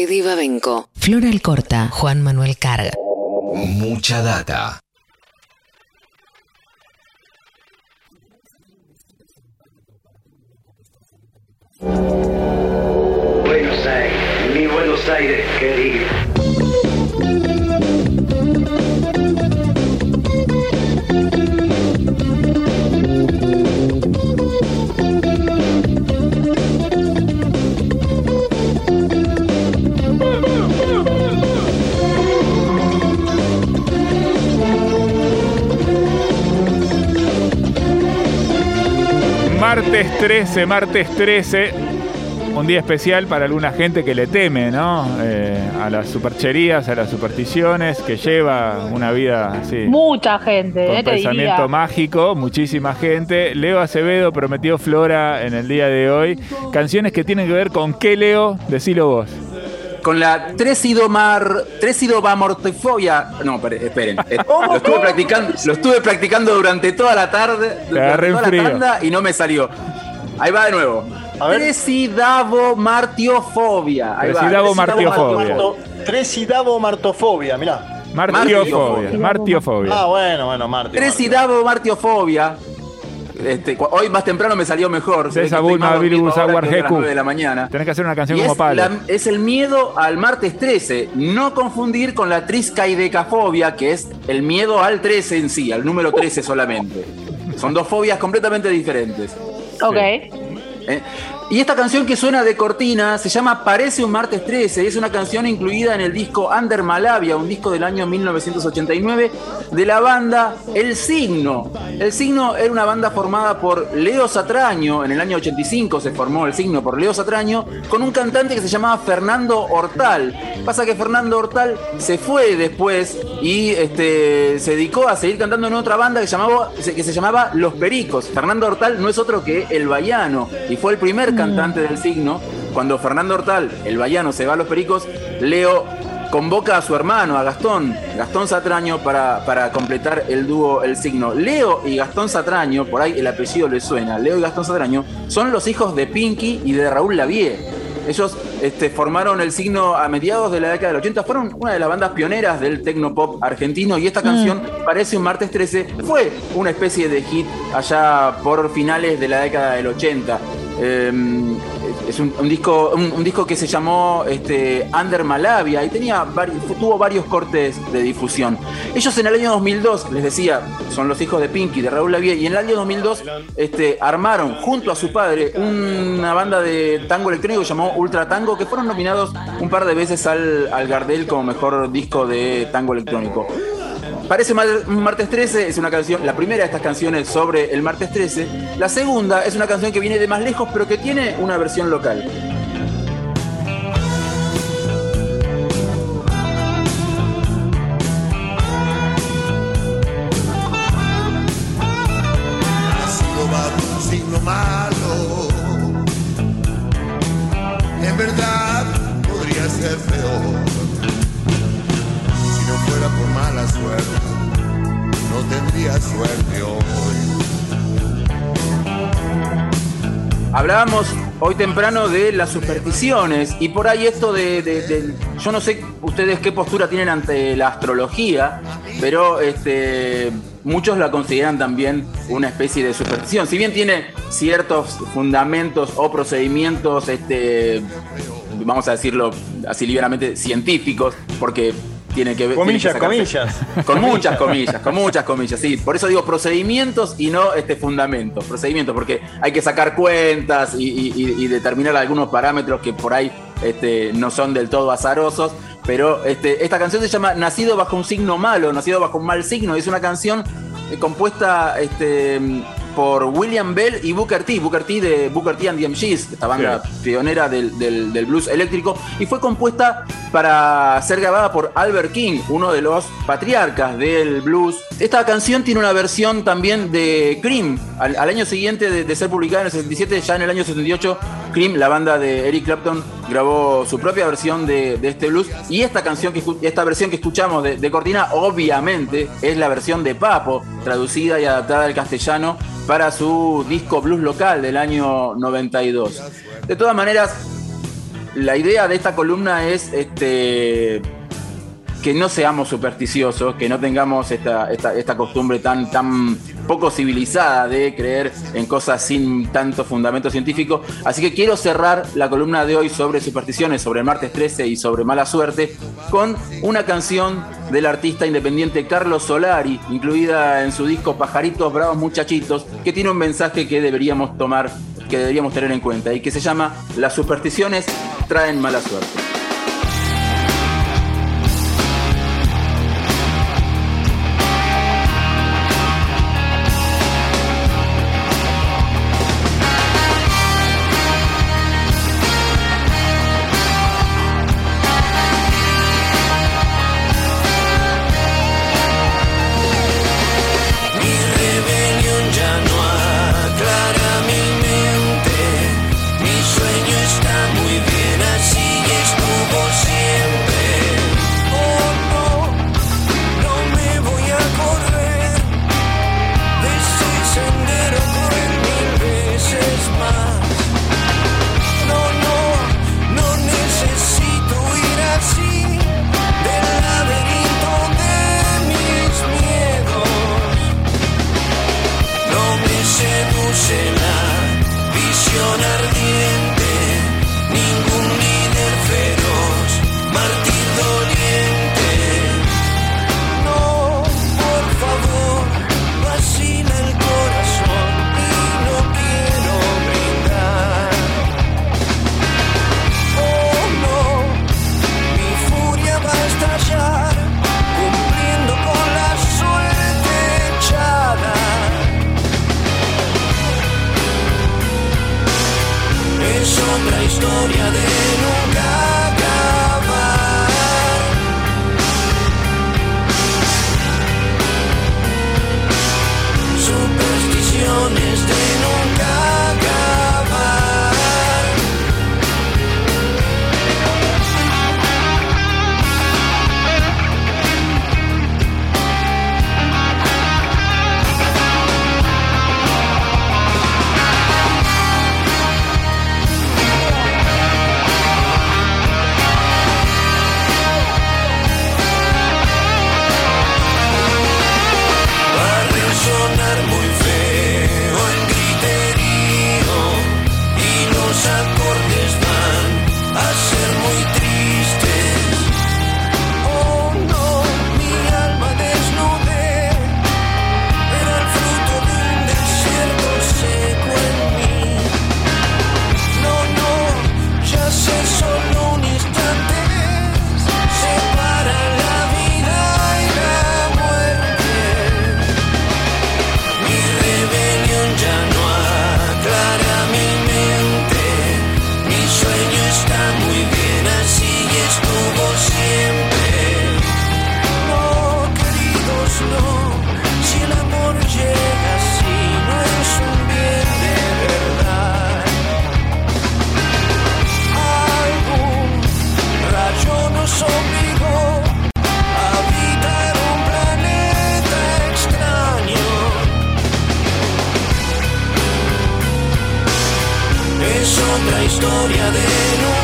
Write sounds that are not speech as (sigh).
Eddie Babenco. Flora Alcorta, Juan Manuel Carga. Mucha data. Martes 13, martes 13. Un día especial para alguna gente que le teme, ¿no? Eh, a las supercherías, a las supersticiones, que lleva una vida así. Mucha gente, Con eh, te pensamiento diría. mágico, muchísima gente. Leo Acevedo prometió Flora en el día de hoy. Canciones que tienen que ver con qué, Leo? Decilo vos. Con la tresidomar, tresidomamortifobia. No, espere- esperen. (laughs) Eh, Lo estuve practicando, lo estuve practicando durante toda la tarde, agarré durante en toda frío. la tanda y no me salió. Ahí va de nuevo. A ver. Tresidabomartiofobia. Ahí va. Tresidabomartiofobia. Marto- Tresidabomartofobia, mirá. Martiofobia. Martiofobia. Ah, bueno, bueno, Marti. Tresidabomartiofobia. Este, cu- hoy más temprano me salió mejor. César Bulma, Virus, Aguar, que a las Jecu. 9 de la mañana. Tenés que hacer una canción Y como es, Palo. la- es el miedo al martes 13, no confundir con la triscaidecafobia, que es el miedo al 13 en sí, al número 13 solamente. Son dos fobias completamente diferentes. Ok. ¿eh? Y esta canción que suena de cortina se llama Parece un martes 13, es una canción incluida en el disco Under Malavia, un disco del año 1989 de la banda El Signo. El Signo era una banda formada por Leo Satraño, en el año 85 se formó El Signo por Leo Satraño, con un cantante que se llamaba Fernando Hortal. Pasa que Fernando Hortal se fue después y este, se dedicó a seguir cantando en otra banda que, llamaba, que se llamaba Los Pericos. Fernando Hortal no es otro que El Bayano y fue el primer cantante del signo. Cuando Fernando Hortal, el Bayano, se va a Los Pericos, Leo convoca a su hermano, a Gastón, Gastón Satraño, para, para completar el dúo El Signo. Leo y Gastón Satraño, por ahí el apellido le suena, Leo y Gastón Satraño, son los hijos de Pinky y de Raúl Lavie. Ellos este, formaron el signo a mediados de la década del 80, fueron una de las bandas pioneras del tecnopop argentino y esta canción, Parece un martes 13, fue una especie de hit allá por finales de la década del 80. Eh, es un, disco, un, disco que se llamó este, Under Malavia y tenía vari- tuvo varios cortes de difusión. Ellos en el año 2002, les decía, son los hijos de Pinky, de Raúl Lavie, y en el año 2002 este, armaron junto a su padre una banda de tango electrónico llamó Ultra Tango, que fueron nominados un par de veces al, al Gardel como mejor disco de tango electrónico. Parece martes 13, es una canción, la primera de estas canciones sobre el martes 13. La segunda es una canción que viene de más lejos, pero que tiene una versión local. Mala suerte, no tendría suerte hoy. Hablábamos hoy temprano de las supersticiones y por ahí esto de, yo no sé ustedes qué postura tienen ante la astrología, pero este, muchos la consideran también una especie de superstición. Si bien tiene ciertos fundamentos o procedimientos, este, vamos a decirlo así ligeramente, científicos, porque tiene que ver... tiene que Comillas, comillas. con muchas comillas, con muchas comillas, sí. Por eso digo procedimientos y no este fundamentos. Procedimientos, porque hay que sacar cuentas y, y- y- y determinar algunos parámetros que por ahí este, no son del todo azarosos. Pero este, esta canción se llama Nacido bajo un signo malo, Nacido bajo un mal signo. Es una canción eh, compuesta este, por William Bell y Booker T. Booker T de Booker T and the MGs, esta banda pionera del, del- del blues eléctrico, y fue compuesta para ser grabada por Albert King, uno de los patriarcas del blues. Esta canción tiene una versión también de Cream. Al, al año siguiente de, de ser publicada en el 67, ya en el año 78, Cream, la banda de Eric Clapton, grabó su propia versión de, de este blues. Y esta canción, que, esta versión que escuchamos de, de Cortina, obviamente es la versión de Papo, traducida y adaptada al castellano para su disco blues local del año 92. De todas maneras, la idea de esta columna es este, que no seamos supersticiosos, que no tengamos esta, esta, esta, costumbre tan, tan poco civilizada de creer en cosas sin tanto fundamento científico. Así que quiero cerrar la columna de hoy sobre supersticiones, sobre el martes 13 y sobre mala suerte, con una canción del artista independiente Carlos Solari, incluida en su disco Pajaritos Bravos Muchachitos, que tiene un mensaje que deberíamos tomar, que deberíamos tener en cuenta y que se llama Las supersticiones traen mala suerte. Shut historia de no